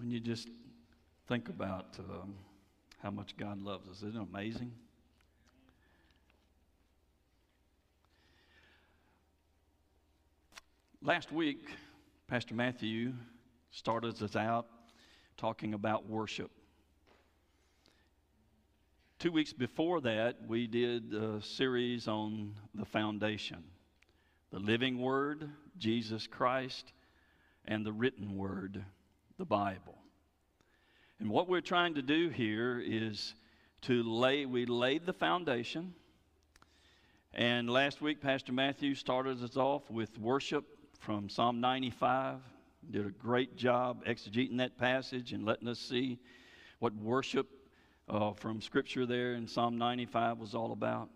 when you just think about um, how much God loves us. Isn't it amazing? Last week, Pastor Matthew started us out talking about worship. Two weeks before that, we did a series on the foundation the living Word, Jesus Christ, and the written Word, the Bible. And what we're trying to do here is to lay, we laid the foundation. And last week, Pastor Matthew started us off with worship from Psalm 95. Did a great job exegeting that passage and letting us see what worship uh, from Scripture there in Psalm 95 was all about.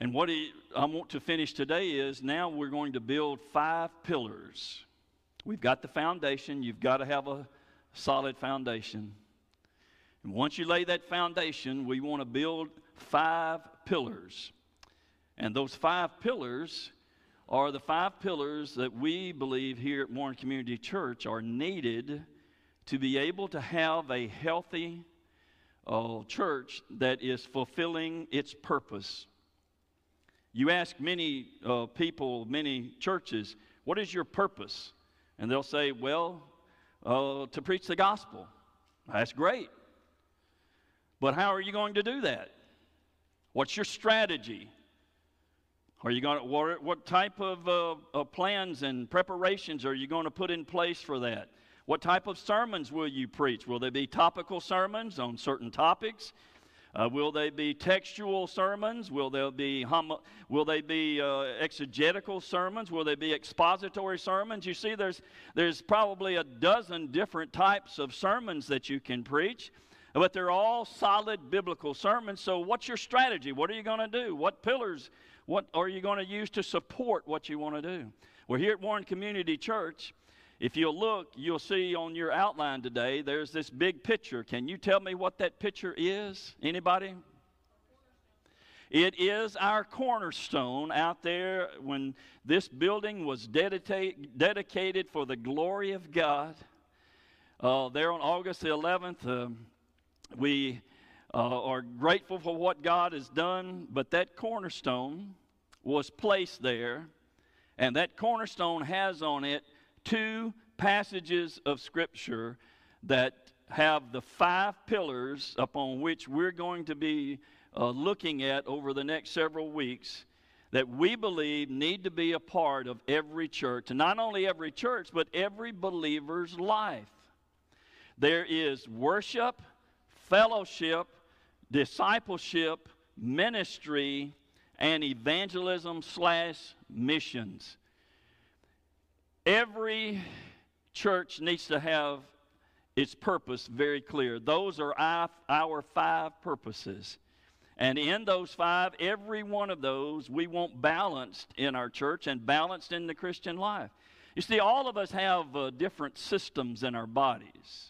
And what he, I want to finish today is now we're going to build five pillars. We've got the foundation, you've got to have a solid foundation. And once you lay that foundation, we want to build five pillars. And those five pillars are the five pillars that we believe here at Warren Community Church are needed to be able to have a healthy uh, church that is fulfilling its purpose. You ask many uh, people, many churches, what is your purpose? And they'll say, well, uh, to preach the gospel. That's great. But how are you going to do that? What's your strategy? Are you going to, what, what type of uh, plans and preparations are you going to put in place for that? What type of sermons will you preach? Will they be topical sermons on certain topics? Uh, will they be textual sermons? Will they be, hum- will they be uh, exegetical sermons? Will they be expository sermons? You see, there's, there's probably a dozen different types of sermons that you can preach, but they're all solid biblical sermons. So, what's your strategy? What are you going to do? What pillars? What are you going to use to support what you want to do? We're here at Warren Community Church. If you'll look, you'll see on your outline today, there's this big picture. Can you tell me what that picture is? Anybody? It is our cornerstone out there when this building was dedicate, dedicated for the glory of God. Uh, there on August the 11th, uh, we uh, are grateful for what God has done, but that cornerstone was placed there, and that cornerstone has on it two passages of Scripture that have the five pillars upon which we're going to be uh, looking at over the next several weeks that we believe need to be a part of every church. Not only every church, but every believer's life. There is worship, fellowship, discipleship, ministry, and evangelism slash missions. Every church needs to have its purpose very clear. Those are our, five purposes. And in those five, every one of those, we want balanced in our church and balanced in the Christian life. You see, all of us have uh, different systems in our bodies.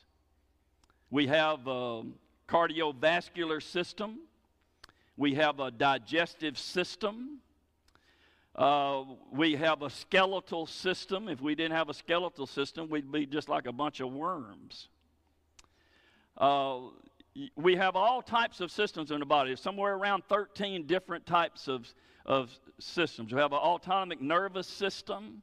We have a cardiovascular system, we have a digestive system, uh, we have a skeletal system. If we didn't have a skeletal system, we'd be just like a bunch of worms. Uh, we have all types of systems in the body, somewhere around 13 different types of, of systems. We have an autonomic nervous system.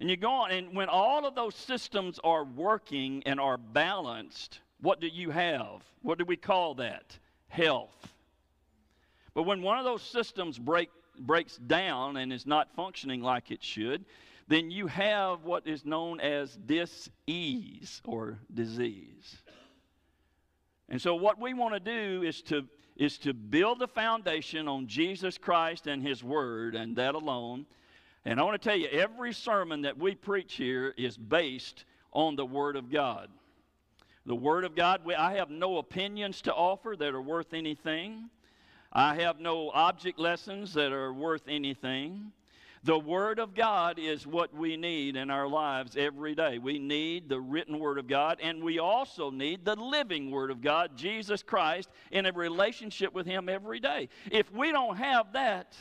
And you go on, and when all of those systems are working and are balanced, what do you have? What do we call that? Health. But when one of those systems break breaks down and is not functioning like it should, then you have what is known as dis-ease or disease. And so what we want to do is to is to build the foundation on Jesus Christ and his word and that alone. And I want to tell you every sermon that we preach here is based on the word of God. The word of God, we, I have no opinions to offer that are worth anything. I have no object lessons that are worth anything. The Word of God is what we need in our lives every day. We need the written Word of God, and we also need the living Word of God, Jesus Christ, in a relationship with Him every day. If we don't have that,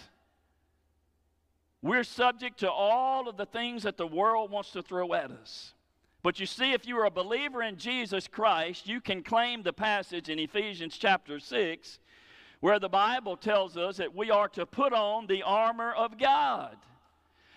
we're subject to all of the things that the world wants to throw at us. But you see, if you are a believer in Jesus Christ, you can claim the passage in Ephesians chapter 6 where the Bible tells us that we are to put on the armor of God.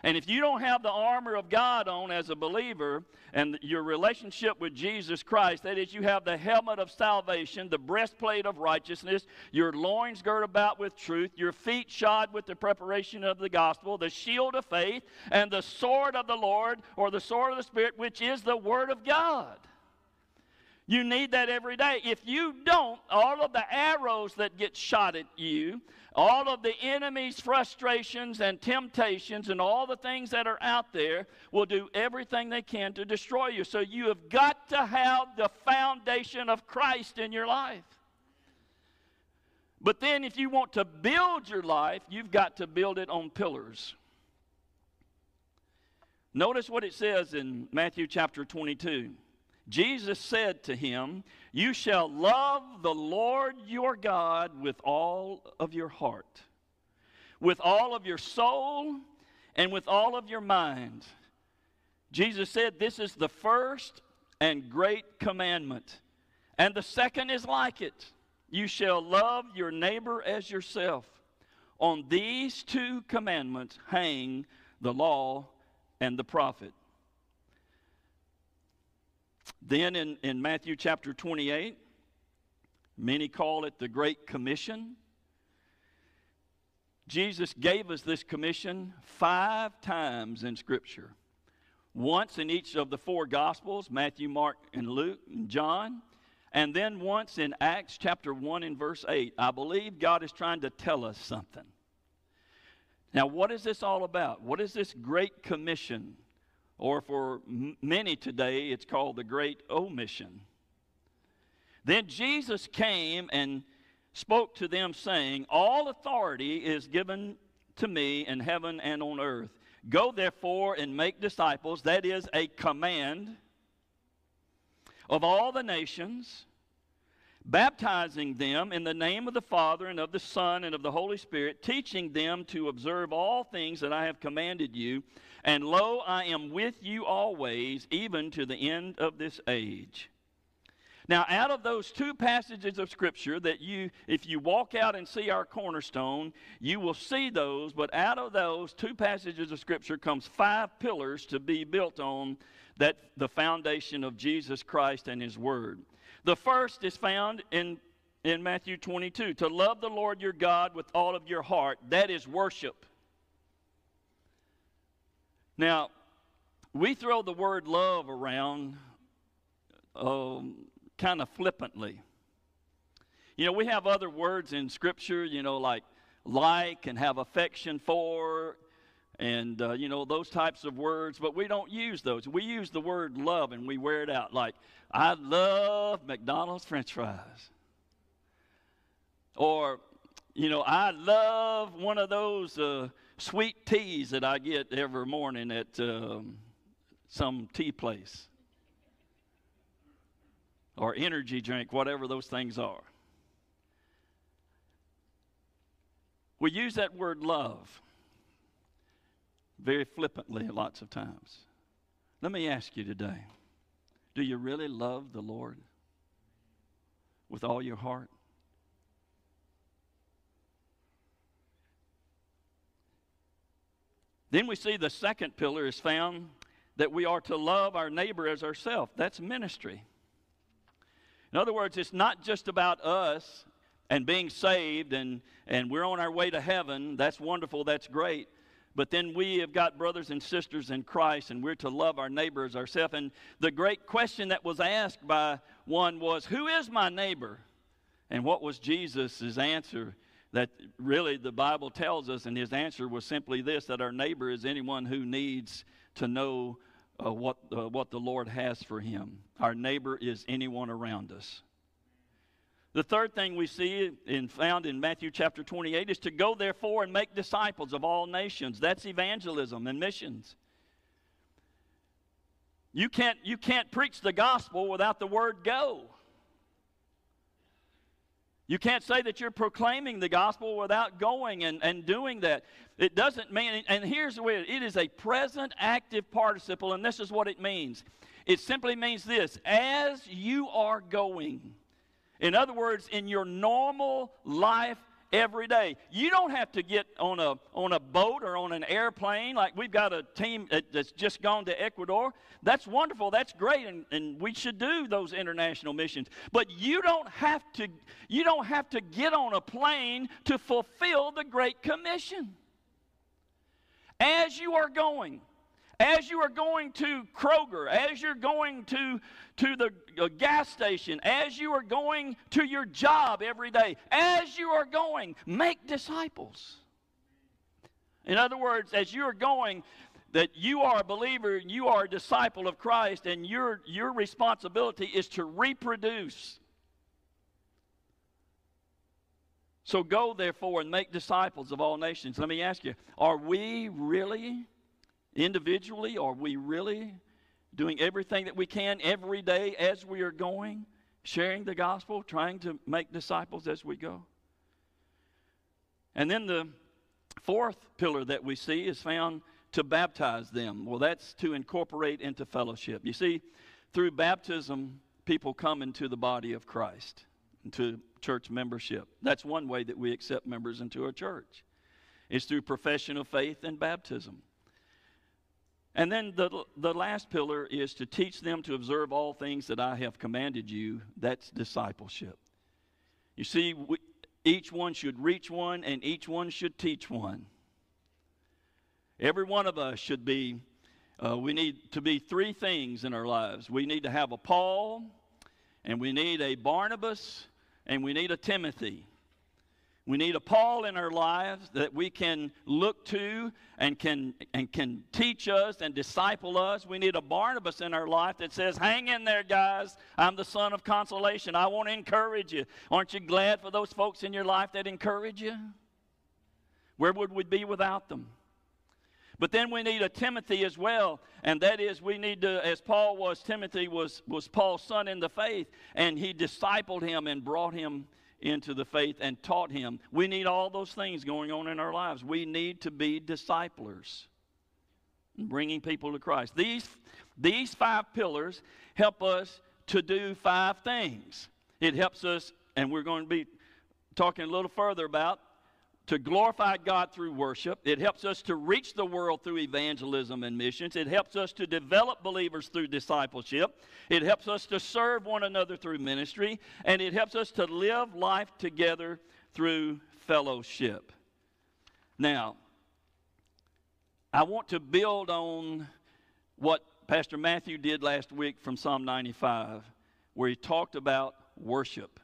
And if you don't have the armor of God on as a believer and your relationship with Jesus Christ, that is, you have the helmet of salvation, the breastplate of righteousness, your loins girt about with truth, your feet shod with the preparation of the gospel, the shield of faith, and the sword of the Lord, or the sword of the Spirit, which is the word of God. You need that every day. If you don't, all of the arrows that get shot at you, all of the enemy's frustrations and temptations, and all the things that are out there will do everything they can to destroy you. So you have got to have the foundation of Christ in your life. But then, if you want to build your life, you've got to build it on pillars. Notice what it says in Matthew chapter 22. Jesus said to him, You shall love the Lord your God with all of your heart, with all of your soul, and with all of your mind. Jesus said, This is the first and great commandment. And the second is like it You shall love your neighbor as yourself. On these two commandments hang the law and the prophet. Then in, in Matthew chapter 28, many call it the Great Commission. Jesus gave us this commission five times in Scripture. Once in each of the four Gospels Matthew, Mark, and Luke, and John. And then once in Acts chapter 1 and verse 8. I believe God is trying to tell us something. Now, what is this all about? What is this Great Commission? Or for many today, it's called the Great Omission. Then Jesus came and spoke to them, saying, All authority is given to me in heaven and on earth. Go therefore and make disciples, that is a command, of all the nations, baptizing them in the name of the Father and of the Son and of the Holy Spirit, teaching them to observe all things that I have commanded you. And lo, I am with you always, even to the end of this age. Now, out of those two passages of Scripture that you, if you walk out and see our cornerstone, you will see those, but out of those two passages of Scripture comes five pillars to be built on that the foundation of Jesus Christ and His Word. The first is found in, in Matthew 22 to love the Lord your God with all of your heart. That is worship. Now, we throw the word love around um, kind of flippantly. You know, we have other words in Scripture, you know, like like and have affection for, and, uh, you know, those types of words, but we don't use those. We use the word love and we wear it out like, I love McDonald's french fries. Or, you know, I love one of those. Uh, sweet teas that I get every morning at um, some tea place or energy drink, whatever those things are. We use that word love very flippantly lots of times. Let me ask you today do you really love the Lord with all your heart? Then we see the second pillar is found that we are to love our neighbor as ourselves. That's ministry. In other words, it's not just about us and being saved and, and we're on our way to heaven. That's wonderful, that's great. But then we have got brothers and sisters in Christ and we're to love our neighbors ourselves. And the great question that was asked by one was, Who is my neighbor? And what was Jesus' answer? That really the Bible tells us, and his answer was simply this that our neighbor is anyone who needs to know uh, what, uh, what the Lord has for him. Our neighbor is anyone around us. The third thing we see and found in Matthew chapter 28 is to go therefore and make disciples of all nations. That's evangelism and missions. You can't, you can't preach the gospel without the word go. You can't say that you're proclaiming the gospel without going and, and doing that. It doesn't mean, and here's the way it is a present active participle, and this is what it means. It simply means this as you are going. In other words, in your normal life every day. You don't have to get on a, on a boat or on an airplane like we've got a team that's just gone to Ecuador. That's wonderful. That's great. And, and we should do those international missions. But you don't have to, you don't have to get on a plane to fulfill the Great Commission. As you are going, as you are going to Kroger, as you're going to, to the gas station, as you are going to your job every day, as you are going, make disciples. In other words, as you are going, that you are a believer, you are a disciple of Christ, and your, your responsibility is to reproduce. So go, therefore, and make disciples of all nations. Let me ask you, are we really Individually, are we really doing everything that we can every day as we are going, sharing the gospel, trying to make disciples as we go? And then the fourth pillar that we see is found to baptize them. Well, that's to incorporate into fellowship. You see, through baptism, people come into the body of Christ, into church membership. That's one way that we accept members into a church. It's through profession of faith and baptism. And then the, the last pillar is to teach them to observe all things that I have commanded you. That's discipleship. You see, we, each one should reach one, and each one should teach one. Every one of us should be, uh, we need to be three things in our lives. We need to have a Paul, and we need a Barnabas, and we need a Timothy. We need a Paul in our lives that we can look to and can, and can teach us and disciple us. We need a Barnabas in our life that says, Hang in there, guys. I'm the son of consolation. I want to encourage you. Aren't you glad for those folks in your life that encourage you? Where would we be without them? But then we need a Timothy as well, and that is we need to, as Paul was, Timothy was, was Paul's son in the faith, and he discipled him and brought him into the faith and taught him. We need all those things going on in our lives. We need to be disciplers, bringing people to Christ. These, these five pillars help us to do five things. It helps us, and we're going to be talking a little further about to glorify God through worship. It helps us to reach the world through evangelism and missions. It helps us to develop believers through discipleship. It helps us to serve one another through ministry. And it helps us to live life together through fellowship. Now, I want to build on what Pastor Matthew did last week from Psalm 95, where he talked about worship.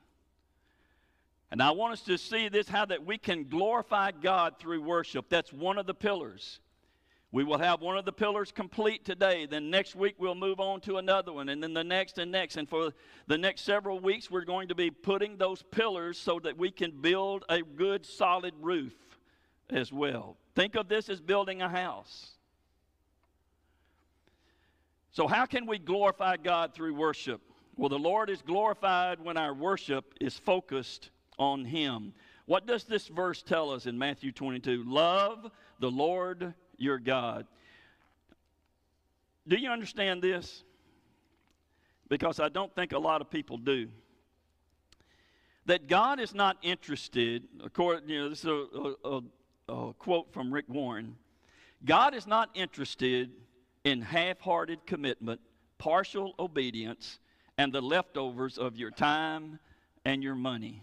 And I want us to see this how that we can glorify God through worship. That's one of the pillars. We will have one of the pillars complete today. Then next week we'll move on to another one, and then the next and next. And for the next several weeks, we're going to be putting those pillars so that we can build a good, solid roof as well. Think of this as building a house. So, how can we glorify God through worship? Well, the Lord is glorified when our worship is focused on him. What does this verse tell us in Matthew 22? Love the Lord your God. Do you understand this? Because I don't think a lot of people do. That God is not interested, according, you know, this is a, a, a quote from Rick Warren. God is not interested in half hearted commitment, partial obedience, and the leftovers of your time and your money.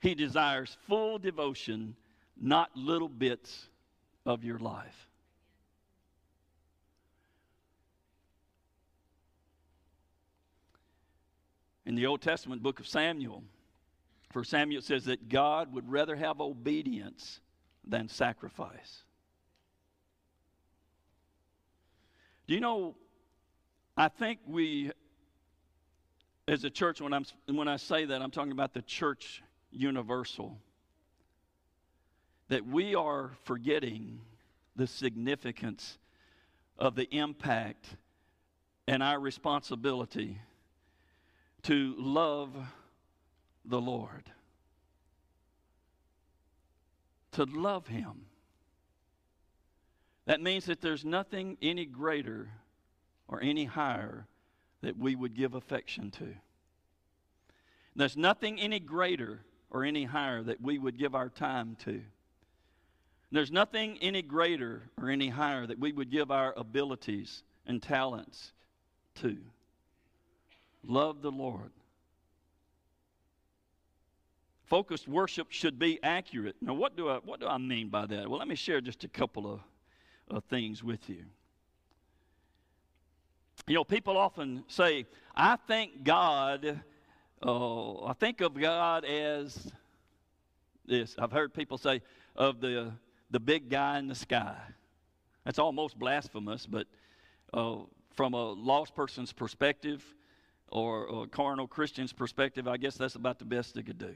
He desires full devotion, not little bits of your life. In the Old Testament book of Samuel, for Samuel says that God would rather have obedience than sacrifice. Do you know, I think we, as a church, when, I'm, when I say that, I'm talking about the church universal. That we are forgetting the significance of the impact and our responsibility to love the Lord. to love Him. That means that there's nothing any greater or any higher that we would give affection to. There's nothing any greater or any higher that we would give our time to. There's nothing any greater or any higher that we would give our abilities and talents to. Love the Lord. Focused worship should be accurate. Now, what do I, what do I mean by that? Well, let me share just a couple of, of things with you. You know, people often say, I thank God, uh, I think of God as this. I've heard people say, of the, the big guy in the sky. That's almost blasphemous, but uh, from a lost person's perspective or a carnal Christian's perspective, I guess that's about the best they could do.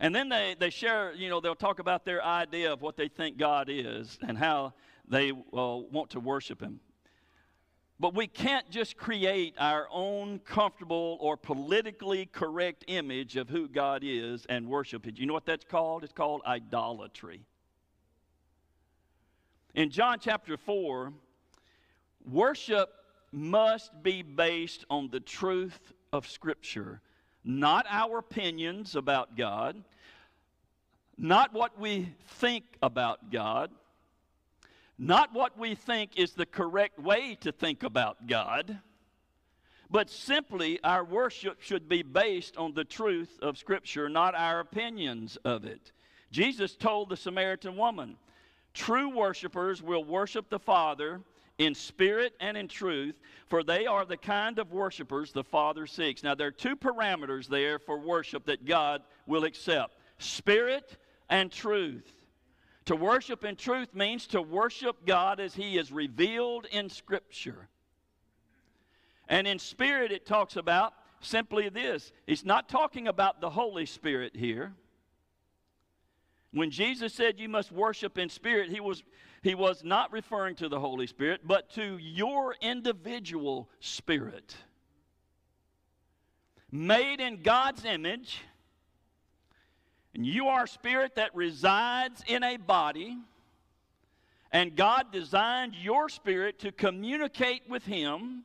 And then they, they share, you know, they'll talk about their idea of what they think God is and how they uh, want to worship Him. But we can't just create our own comfortable or politically correct image of who God is and worship it. You know what that's called? It's called idolatry. In John chapter 4, worship must be based on the truth of Scripture, not our opinions about God, not what we think about God, not what we think is the correct way to think about God, but simply our worship should be based on the truth of Scripture, not our opinions of it. Jesus told the Samaritan woman, True worshipers will worship the Father in spirit and in truth, for they are the kind of worshipers the Father seeks. Now, there are two parameters there for worship that God will accept spirit and truth. To worship in truth means to worship God as He is revealed in Scripture. And in spirit, it talks about simply this it's not talking about the Holy Spirit here. When Jesus said you must worship in spirit, he was, he was not referring to the Holy Spirit, but to your individual spirit. Made in God's image, and you are a spirit that resides in a body, and God designed your spirit to communicate with Him,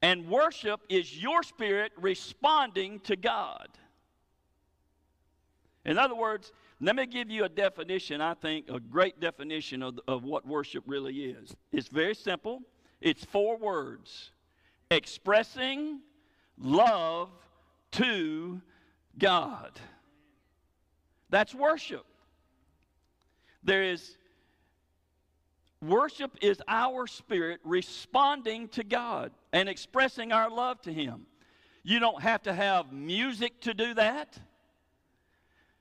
and worship is your spirit responding to God. In other words, let me give you a definition, I think, a great definition of, of what worship really is. It's very simple, it's four words expressing love to God. That's worship. There is worship is our spirit responding to God and expressing our love to Him. You don't have to have music to do that.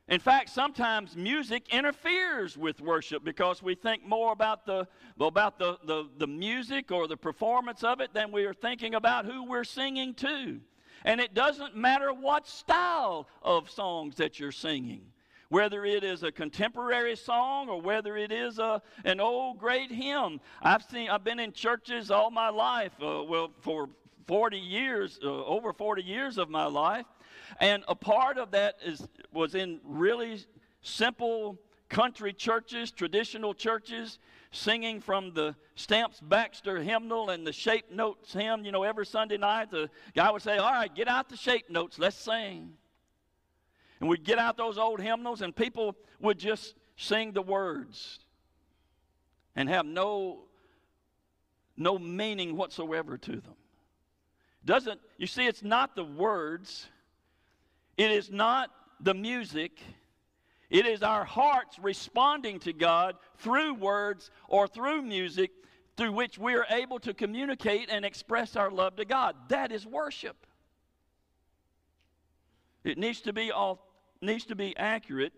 In fact, sometimes music interferes with worship because we think more about the about the, the, the music or the performance of it than we are thinking about who we're singing to. And it doesn't matter what style of songs that you're singing whether it is a contemporary song or whether it is a, an old great hymn. I've seen, I've been in churches all my life, uh, well, for 40 years, uh, over 40 years of my life, and a part of that is was in really simple country churches, traditional churches, singing from the Stamps Baxter hymnal and the shape notes hymn. You know, every Sunday night, the guy would say, All right, get out the shape notes, let's sing. And we'd get out those old hymnals, and people would just sing the words and have no, no meaning whatsoever to them. Doesn't, you see, it's not the words, it is not the music. It is our hearts responding to God through words or through music through which we are able to communicate and express our love to God. That is worship. It needs to be all needs to be accurate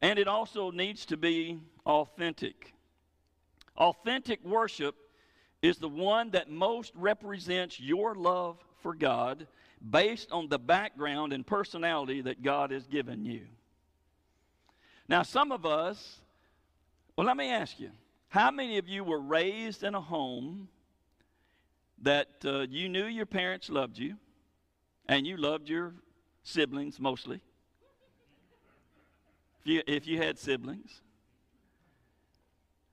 and it also needs to be authentic. Authentic worship is the one that most represents your love for God based on the background and personality that God has given you. Now, some of us, well, let me ask you how many of you were raised in a home that uh, you knew your parents loved you and you loved your siblings mostly? If you, if you had siblings.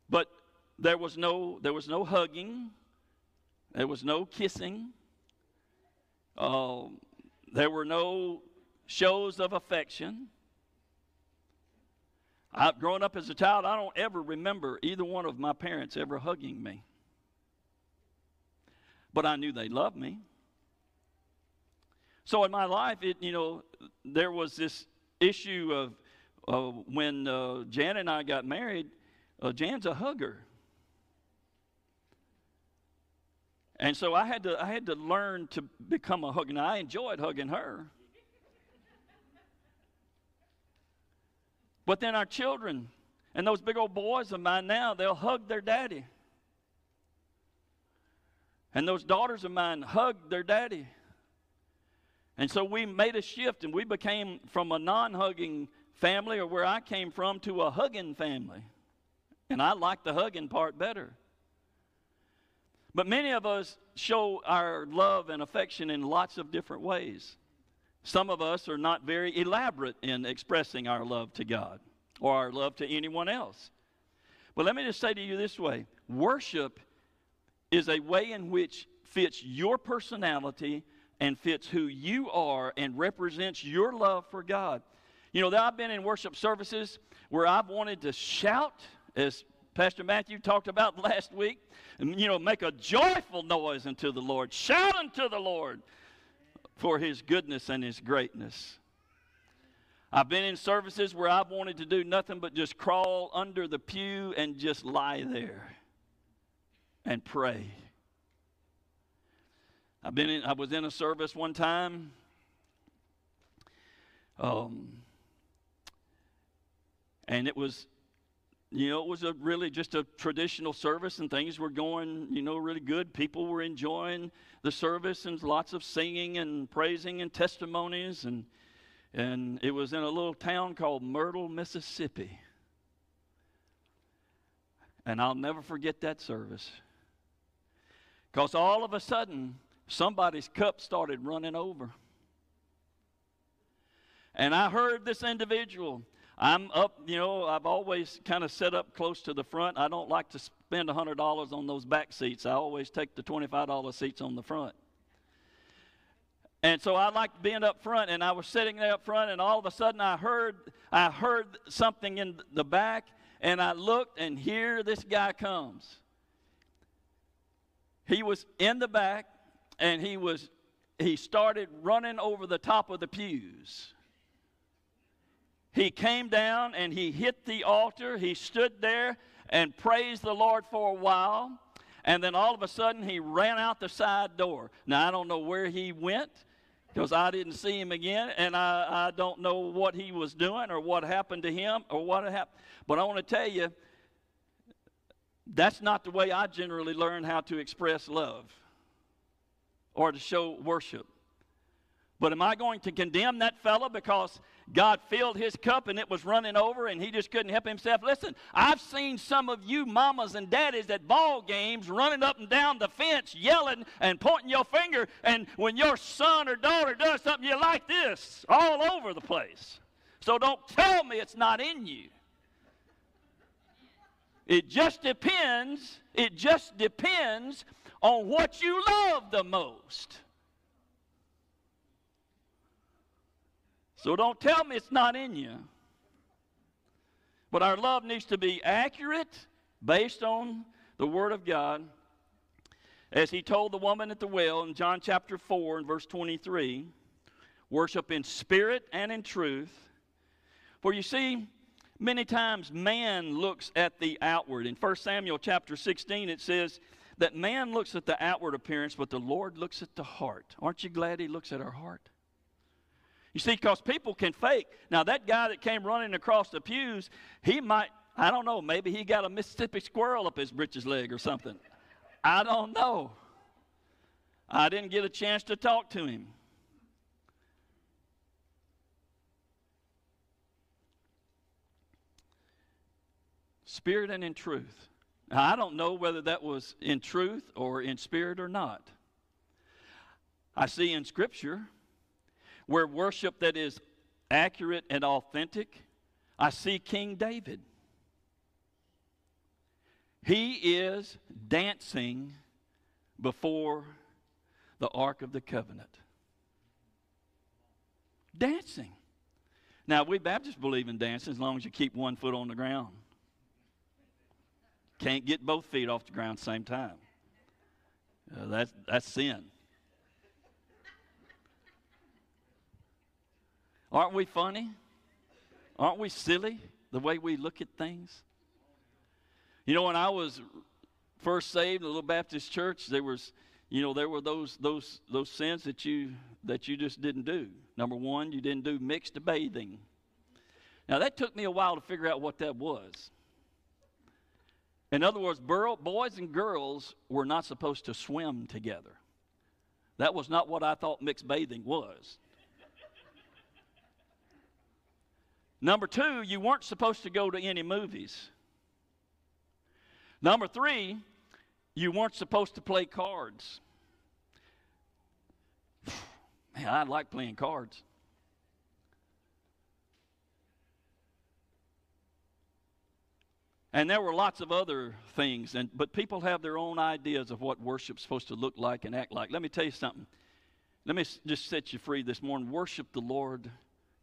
But there was no there was no hugging, there was no kissing, uh, there were no shows of affection. I, growing up as a child, I don't ever remember either one of my parents ever hugging me. But I knew they loved me. So in my life, it you know, there was this issue of uh, when uh, Jan and I got married. Uh, Jan's a hugger, and so I had to I had to learn to become a hugger. Now I enjoyed hugging her, but then our children and those big old boys of mine now they'll hug their daddy, and those daughters of mine hug their daddy. And so we made a shift and we became from a non hugging family or where I came from to a hugging family. And I like the hugging part better. But many of us show our love and affection in lots of different ways. Some of us are not very elaborate in expressing our love to God or our love to anyone else. But let me just say to you this way worship is a way in which fits your personality and fits who you are and represents your love for God. You know, I've been in worship services where I've wanted to shout, as Pastor Matthew talked about last week, and, you know, make a joyful noise unto the Lord, shout unto the Lord for his goodness and his greatness. I've been in services where I've wanted to do nothing but just crawl under the pew and just lie there and pray. I've been in, I was in a service one time. Um, and it was, you know, it was a really just a traditional service and things were going, you know, really good. People were enjoying the service and lots of singing and praising and testimonies. And, and it was in a little town called Myrtle, Mississippi. And I'll never forget that service. Because all of a sudden, somebody's cup started running over. And I heard this individual. I'm up, you know, I've always kind of set up close to the front. I don't like to spend $100 on those back seats. I always take the $25 seats on the front. And so I liked being up front, and I was sitting there up front, and all of a sudden I heard, I heard something in the back, and I looked, and here this guy comes. He was in the back, and he was he started running over the top of the pews. He came down and he hit the altar. He stood there and praised the Lord for a while. And then all of a sudden he ran out the side door. Now I don't know where he went because I didn't see him again, and I, I don't know what he was doing or what happened to him or what happened. But I want to tell you, that's not the way I generally learn how to express love or to show worship. But am I going to condemn that fellow because God filled his cup and it was running over and he just couldn't help himself? Listen, I've seen some of you mamas and daddies at ball games running up and down the fence yelling and pointing your finger, and when your son or daughter does something, you like this all over the place. So don't tell me it's not in you. It just depends. It just depends on what you love the most. So don't tell me it's not in you. But our love needs to be accurate, based on the Word of God. As he told the woman at the well in John chapter 4 and verse 23 worship in spirit and in truth. For you see, many times man looks at the outward. In 1 Samuel chapter 16, it says, that man looks at the outward appearance, but the Lord looks at the heart. Aren't you glad He looks at our heart? You see, because people can fake. Now, that guy that came running across the pews, he might, I don't know, maybe he got a Mississippi squirrel up his britches leg or something. I don't know. I didn't get a chance to talk to him. Spirit and in truth. Now, I don't know whether that was in truth or in spirit or not. I see in Scripture where worship that is accurate and authentic, I see King David. He is dancing before the Ark of the Covenant. Dancing. Now, we Baptists believe in dancing as long as you keep one foot on the ground. Can't get both feet off the ground same time. Uh, that's, that's sin. Aren't we funny? Aren't we silly the way we look at things? You know, when I was first saved in a little Baptist church, there was, you know, there were those those those sins that you that you just didn't do. Number one, you didn't do mixed bathing. Now that took me a while to figure out what that was. In other words, boys and girls were not supposed to swim together. That was not what I thought mixed bathing was. Number two, you weren't supposed to go to any movies. Number three, you weren't supposed to play cards. Man, I like playing cards. And there were lots of other things, and, but people have their own ideas of what worship's supposed to look like and act like. Let me tell you something. Let me just set you free this morning. Worship the Lord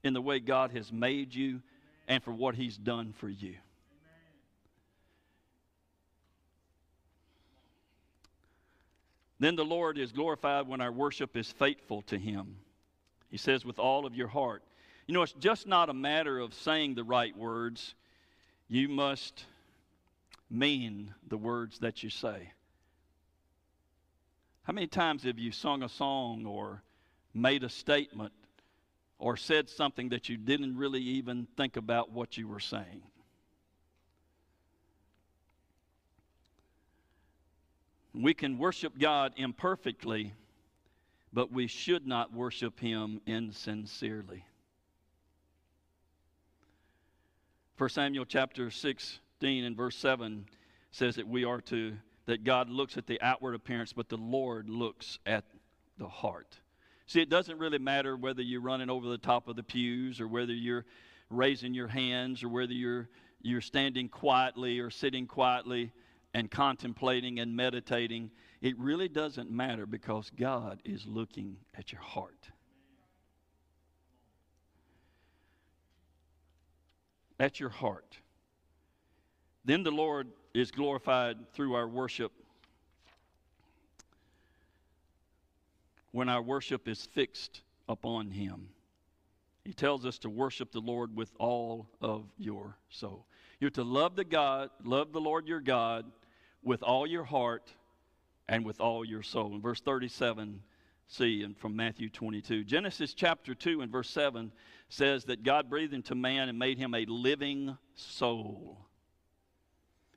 in the way God has made you and for what He's done for you. Then the Lord is glorified when our worship is faithful to Him. He says, with all of your heart. You know, it's just not a matter of saying the right words. You must mean the words that you say. How many times have you sung a song or made a statement or said something that you didn't really even think about what you were saying? We can worship God imperfectly, but we should not worship Him insincerely. 1 Samuel chapter 6 16 and verse 7 says that we are to, that God looks at the outward appearance, but the Lord looks at the heart. See, it doesn't really matter whether you're running over the top of the pews or whether you're raising your hands or whether you're, you're standing quietly or sitting quietly and contemplating and meditating. It really doesn't matter because God is looking at your heart. At your heart. Then the Lord is glorified through our worship when our worship is fixed upon Him. He tells us to worship the Lord with all of your soul. You're to love the God, love the Lord your God with all your heart and with all your soul. In verse 37, see, and from Matthew 22. Genesis chapter 2 and verse 7 says that God breathed into man and made him a living soul.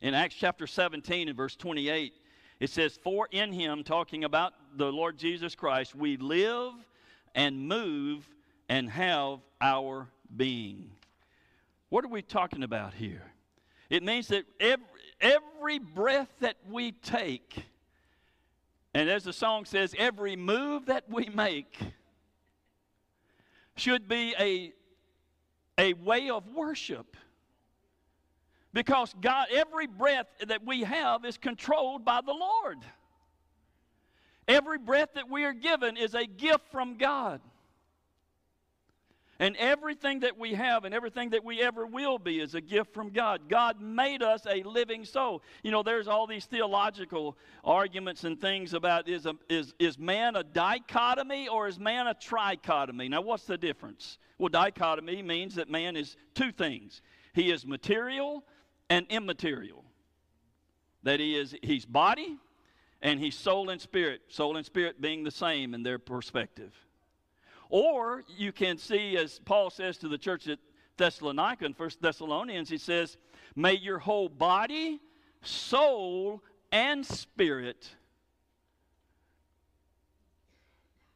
In Acts chapter 17 and verse 28, it says, For in him, talking about the Lord Jesus Christ, we live and move and have our being. What are we talking about here? It means that every, every breath that we take, and as the song says, every move that we make should be a, a way of worship. Because God, every breath that we have is controlled by the Lord. Every breath that we are given is a gift from God. And everything that we have and everything that we ever will be is a gift from God. God made us a living soul. You know, there's all these theological arguments and things about is, a, is, is man a dichotomy or is man a trichotomy? Now, what's the difference? Well, dichotomy means that man is two things he is material and immaterial. That he is, he's body and he's soul and spirit, soul and spirit being the same in their perspective. Or you can see, as Paul says to the church at Thessalonica in 1 Thessalonians, he says, May your whole body, soul, and spirit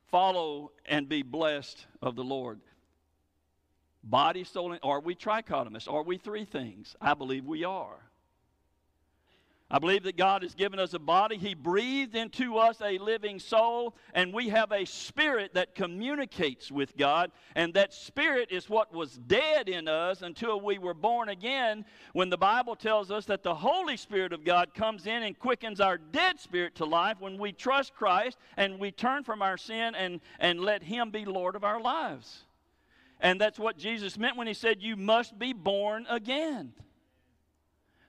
follow and be blessed of the Lord. Body, soul, and are we trichotomous? Are we three things? I believe we are. I believe that God has given us a body. He breathed into us a living soul, and we have a spirit that communicates with God. And that spirit is what was dead in us until we were born again, when the Bible tells us that the Holy Spirit of God comes in and quickens our dead spirit to life when we trust Christ and we turn from our sin and, and let Him be Lord of our lives. And that's what Jesus meant when He said, You must be born again.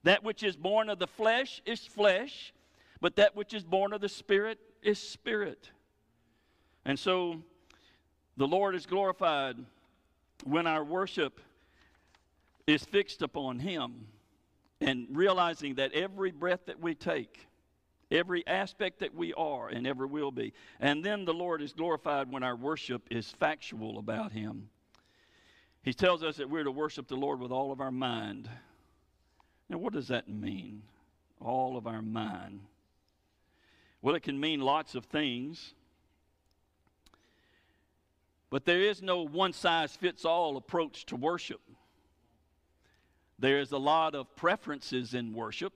That which is born of the flesh is flesh, but that which is born of the Spirit is spirit. And so the Lord is glorified when our worship is fixed upon Him and realizing that every breath that we take, every aspect that we are and ever will be. And then the Lord is glorified when our worship is factual about Him. He tells us that we're to worship the Lord with all of our mind, now, what does that mean? All of our mind. Well, it can mean lots of things. But there is no one size fits all approach to worship. There's a lot of preferences in worship.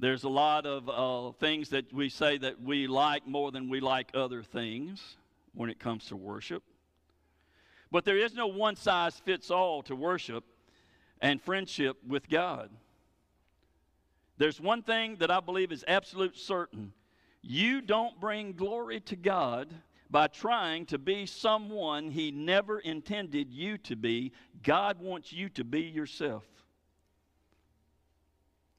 There's a lot of uh, things that we say that we like more than we like other things when it comes to worship. But there is no one size fits all to worship and friendship with God. There's one thing that I believe is absolute certain you don't bring glory to God by trying to be someone He never intended you to be. God wants you to be yourself.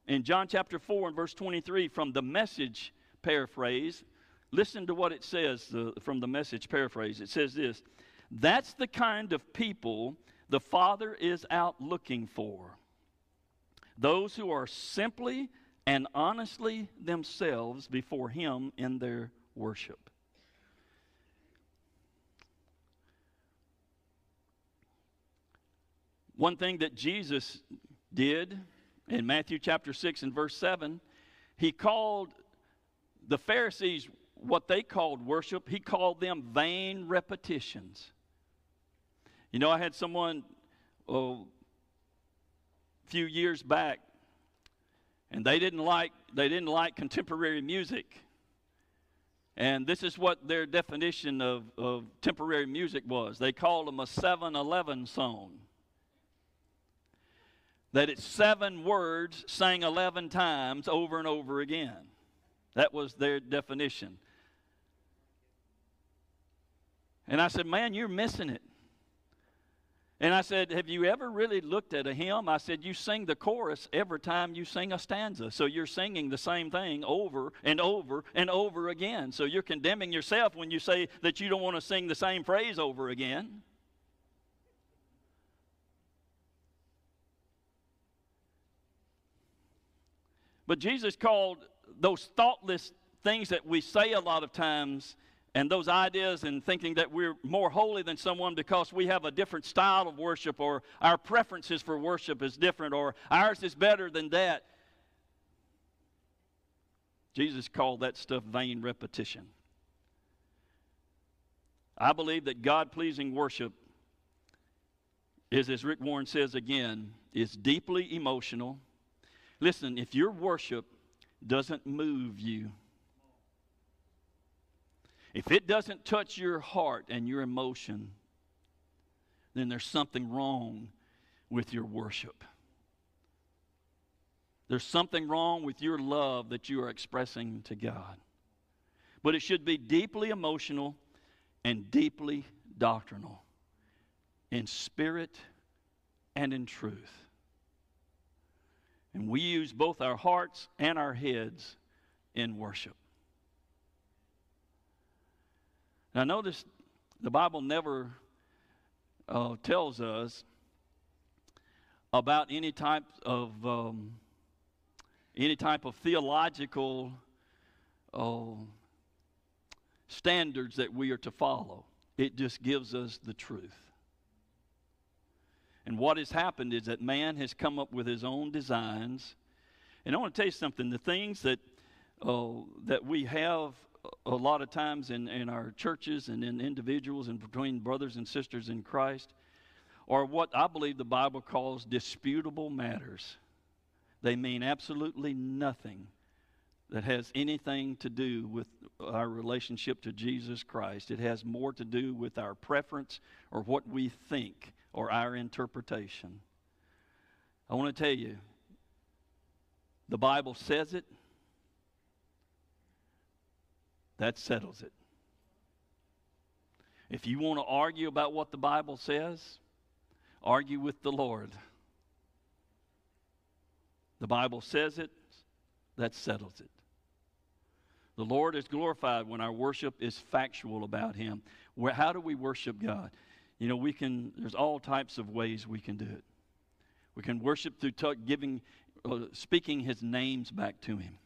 In John chapter 4 and verse 23, from the message paraphrase, listen to what it says uh, from the message paraphrase. It says this That's the kind of people the Father is out looking for those who are simply and honestly themselves before Him in their worship. One thing that Jesus did in Matthew chapter 6 and verse 7, he called the Pharisees what they called worship, he called them vain repetitions. You know, I had someone oh, a few years back, and they didn't like they didn't like contemporary music. And this is what their definition of, of temporary music was. They called them a 7 Eleven song. That it's seven words sang 11 times over and over again. That was their definition. And I said, Man, you're missing it. And I said, Have you ever really looked at a hymn? I said, You sing the chorus every time you sing a stanza. So you're singing the same thing over and over and over again. So you're condemning yourself when you say that you don't want to sing the same phrase over again. But Jesus called those thoughtless things that we say a lot of times and those ideas and thinking that we're more holy than someone because we have a different style of worship or our preferences for worship is different or ours is better than that. Jesus called that stuff vain repetition. I believe that God pleasing worship is, as Rick Warren says again, is deeply emotional. Listen, if your worship doesn't move you, if it doesn't touch your heart and your emotion, then there's something wrong with your worship. There's something wrong with your love that you are expressing to God. But it should be deeply emotional and deeply doctrinal in spirit and in truth. And we use both our hearts and our heads in worship. Now, notice the Bible never uh, tells us about any type of um, any type of theological uh, standards that we are to follow. It just gives us the truth. And what has happened is that man has come up with his own designs. And I want to tell you something: the things that uh, that we have a lot of times in, in our churches and in individuals and between brothers and sisters in Christ are what I believe the Bible calls disputable matters. they mean absolutely nothing that has anything to do with our relationship to Jesus Christ. It has more to do with our preference or what we think or our interpretation. I want to tell you, the Bible says it, that settles it. If you want to argue about what the Bible says, argue with the Lord. The Bible says it, that settles it. The Lord is glorified when our worship is factual about Him. Where, how do we worship God? You know, we can, there's all types of ways we can do it. We can worship through t- giving, uh, speaking His names back to Him.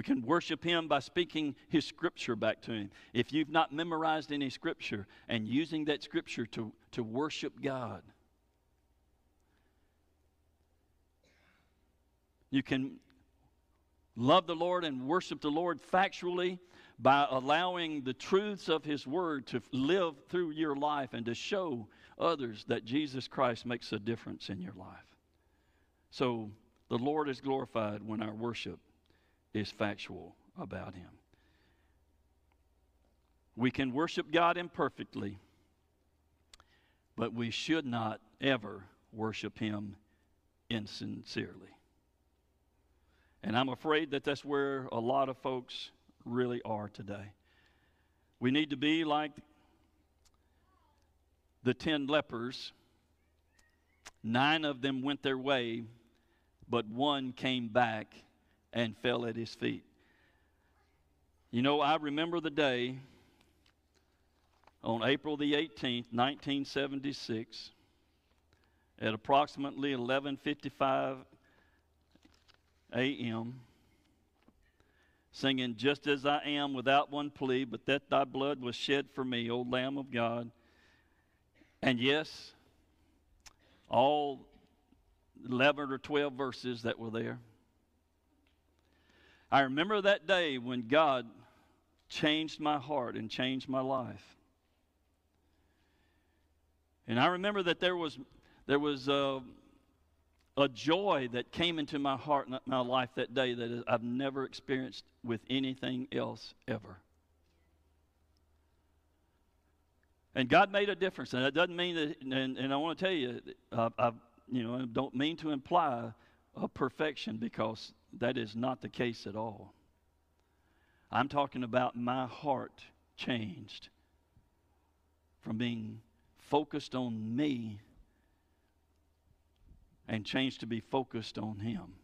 We can worship Him by speaking His scripture back to Him. If you've not memorized any scripture and using that scripture to, to worship God, you can love the Lord and worship the Lord factually by allowing the truths of His Word to live through your life and to show others that Jesus Christ makes a difference in your life. So the Lord is glorified when our worship is factual about Him. We can worship God imperfectly, but we should not ever worship Him insincerely. And I'm afraid that that's where a lot of folks really are today. We need to be like the ten lepers. Nine of them went their way, but one came back and fell at his feet. You know, I remember the day on April the 18th, 1976, at approximately 11:55 a.m., singing, Just as I am, without one plea, but that thy blood was shed for me, O Lamb of God. And yes, all 11 or 12 verses that were there. I remember that day when God changed my heart and changed my life. And I remember that there was, there was uh, a joy that came into my heart and my life that day that I've never experienced with anything else ever. And God made a difference, and that doesn't mean that. And, and I want to tell you, uh, I, you know, I don't mean to imply a perfection because that is not the case at all. I'm talking about my heart changed from being focused on me and changed to be focused on Him.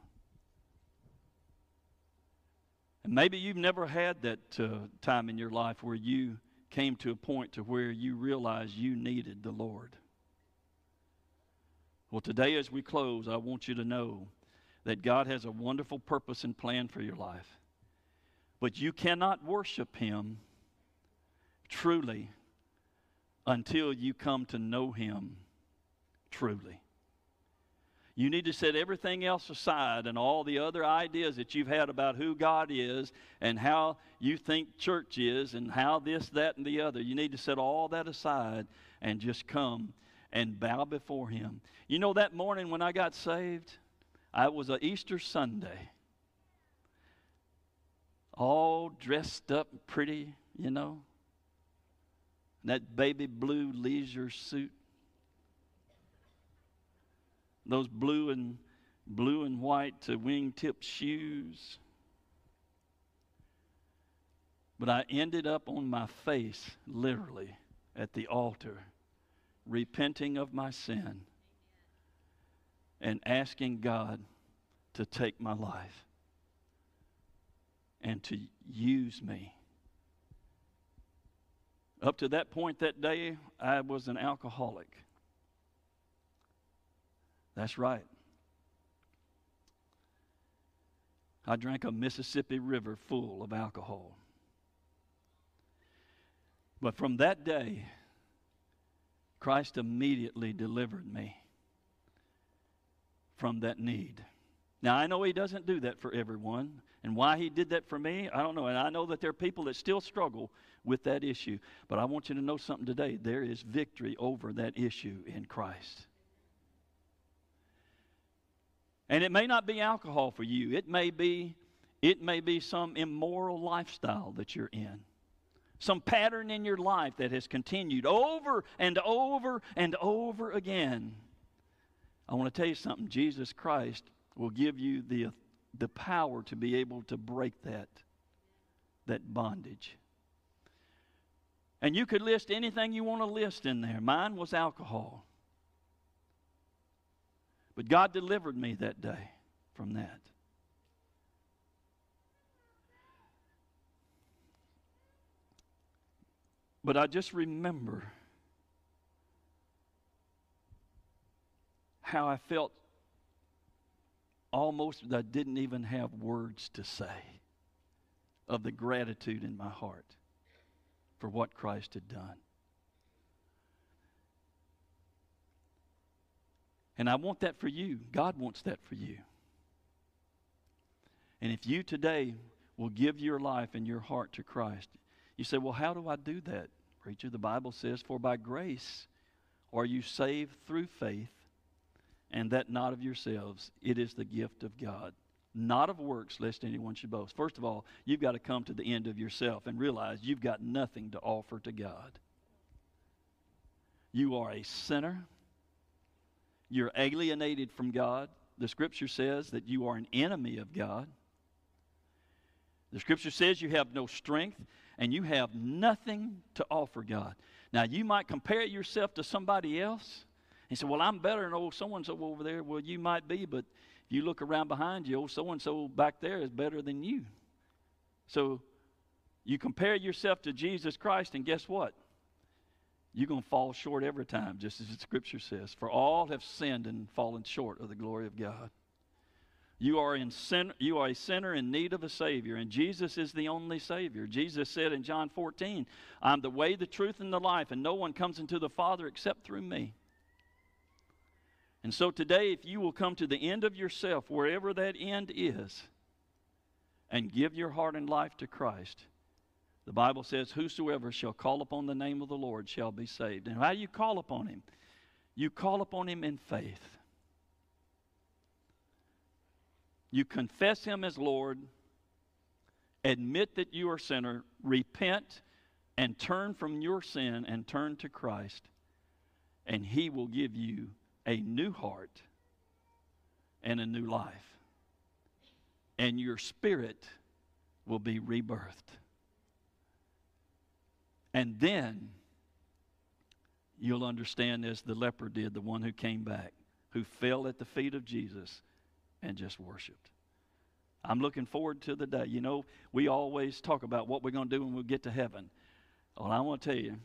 And maybe you've never had that uh, time in your life where you came to a point to where you realized you needed the Lord. Well, today as we close, I want you to know that God has a wonderful purpose and plan for your life. But you cannot worship Him truly until you come to know Him truly. You need to set everything else aside and all the other ideas that you've had about who God is and how you think church is and how this, that, and the other. You need to set all that aside and just come and bow before Him. You know, that morning when I got saved, I was a Easter Sunday. All dressed up pretty, you know. That baby blue leisure suit those blue and blue and white uh, wingtip shoes. But I ended up on my face, literally, at the altar, repenting of my sin and asking God to take my life and to use me. Up to that point that day, I was an alcoholic. That's right. I drank a Mississippi River full of alcohol. But from that day, Christ immediately delivered me from that need. Now, I know He doesn't do that for everyone. And why He did that for me, I don't know. And I know that there are people that still struggle with that issue. But I want you to know something today there is victory over that issue in Christ. And it may not be alcohol for you. It may be it may be some immoral lifestyle that you're in. Some pattern in your life that has continued over and over and over again. I want to tell you something. Jesus Christ will give you the, the power to be able to break that, that bondage. And you could list anything you want to list in there. Mine was alcohol. But God delivered me that day from that. But I just remember how I felt almost that I didn't even have words to say of the gratitude in my heart for what Christ had done. And I want that for you. God wants that for you. And if you today will give your life and your heart to Christ, you say, Well, how do I do that? Preacher, the Bible says, For by grace are you saved through faith, and that not of yourselves. It is the gift of God, not of works, lest anyone should boast. First of all, you've got to come to the end of yourself and realize you've got nothing to offer to God. You are a sinner. You're alienated from God. The scripture says that you are an enemy of God. The scripture says you have no strength and you have nothing to offer God. Now, you might compare yourself to somebody else and said, Well, I'm better than old so and so over there. Well, you might be, but if you look around behind you, old so and so back there is better than you. So you compare yourself to Jesus Christ, and guess what? You're going to fall short every time, just as the scripture says. For all have sinned and fallen short of the glory of God. You are, in sin, you are a sinner in need of a Savior, and Jesus is the only Savior. Jesus said in John 14, I'm the way, the truth, and the life, and no one comes into the Father except through me. And so today, if you will come to the end of yourself, wherever that end is, and give your heart and life to Christ, the Bible says, Whosoever shall call upon the name of the Lord shall be saved. And how do you call upon him? You call upon him in faith. You confess Him as Lord, admit that you are sinner, repent, and turn from your sin and turn to Christ, and He will give you a new heart and a new life. And your spirit will be rebirthed. And then you'll understand as the leper did, the one who came back, who fell at the feet of Jesus and just worshiped. I'm looking forward to the day. You know, we always talk about what we're going to do when we get to heaven. Well, I want to tell you,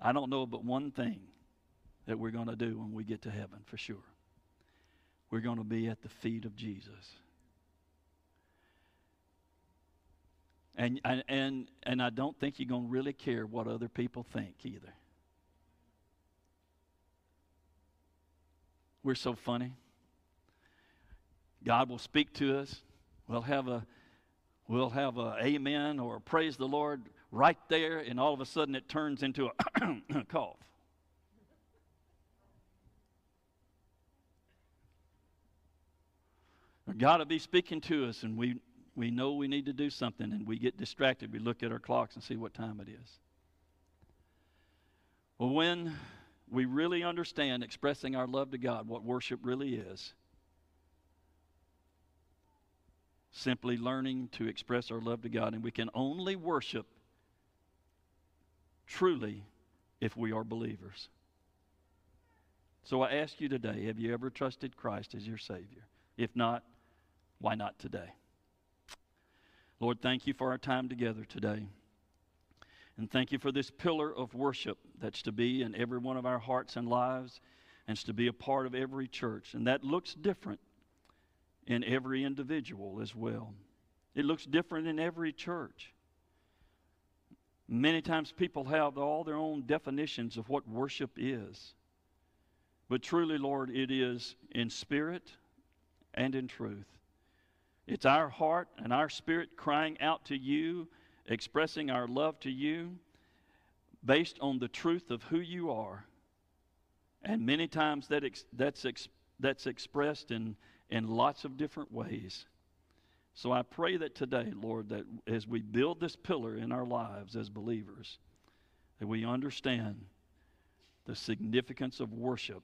I don't know but one thing that we're going to do when we get to heaven for sure. We're going to be at the feet of Jesus. And, and, and I don't think you're going to really care what other people think either. We're so funny. God will speak to us. We'll have a we'll have a amen or praise the Lord right there, and all of a sudden it turns into a cough. God will be speaking to us, and we, we know we need to do something, and we get distracted. We look at our clocks and see what time it is. Well, when we really understand expressing our love to God, what worship really is, simply learning to express our love to God. And we can only worship truly if we are believers. So I ask you today have you ever trusted Christ as your Savior? If not, why not today? Lord, thank you for our time together today. And thank you for this pillar of worship that's to be in every one of our hearts and lives and to be a part of every church. And that looks different in every individual as well. It looks different in every church. Many times people have all their own definitions of what worship is. But truly, Lord, it is in spirit and in truth. It's our heart and our spirit crying out to you, expressing our love to you based on the truth of who you are. And many times that ex- that's, ex- that's expressed in in lots of different ways. So I pray that today, Lord, that as we build this pillar in our lives as believers, that we understand the significance of worship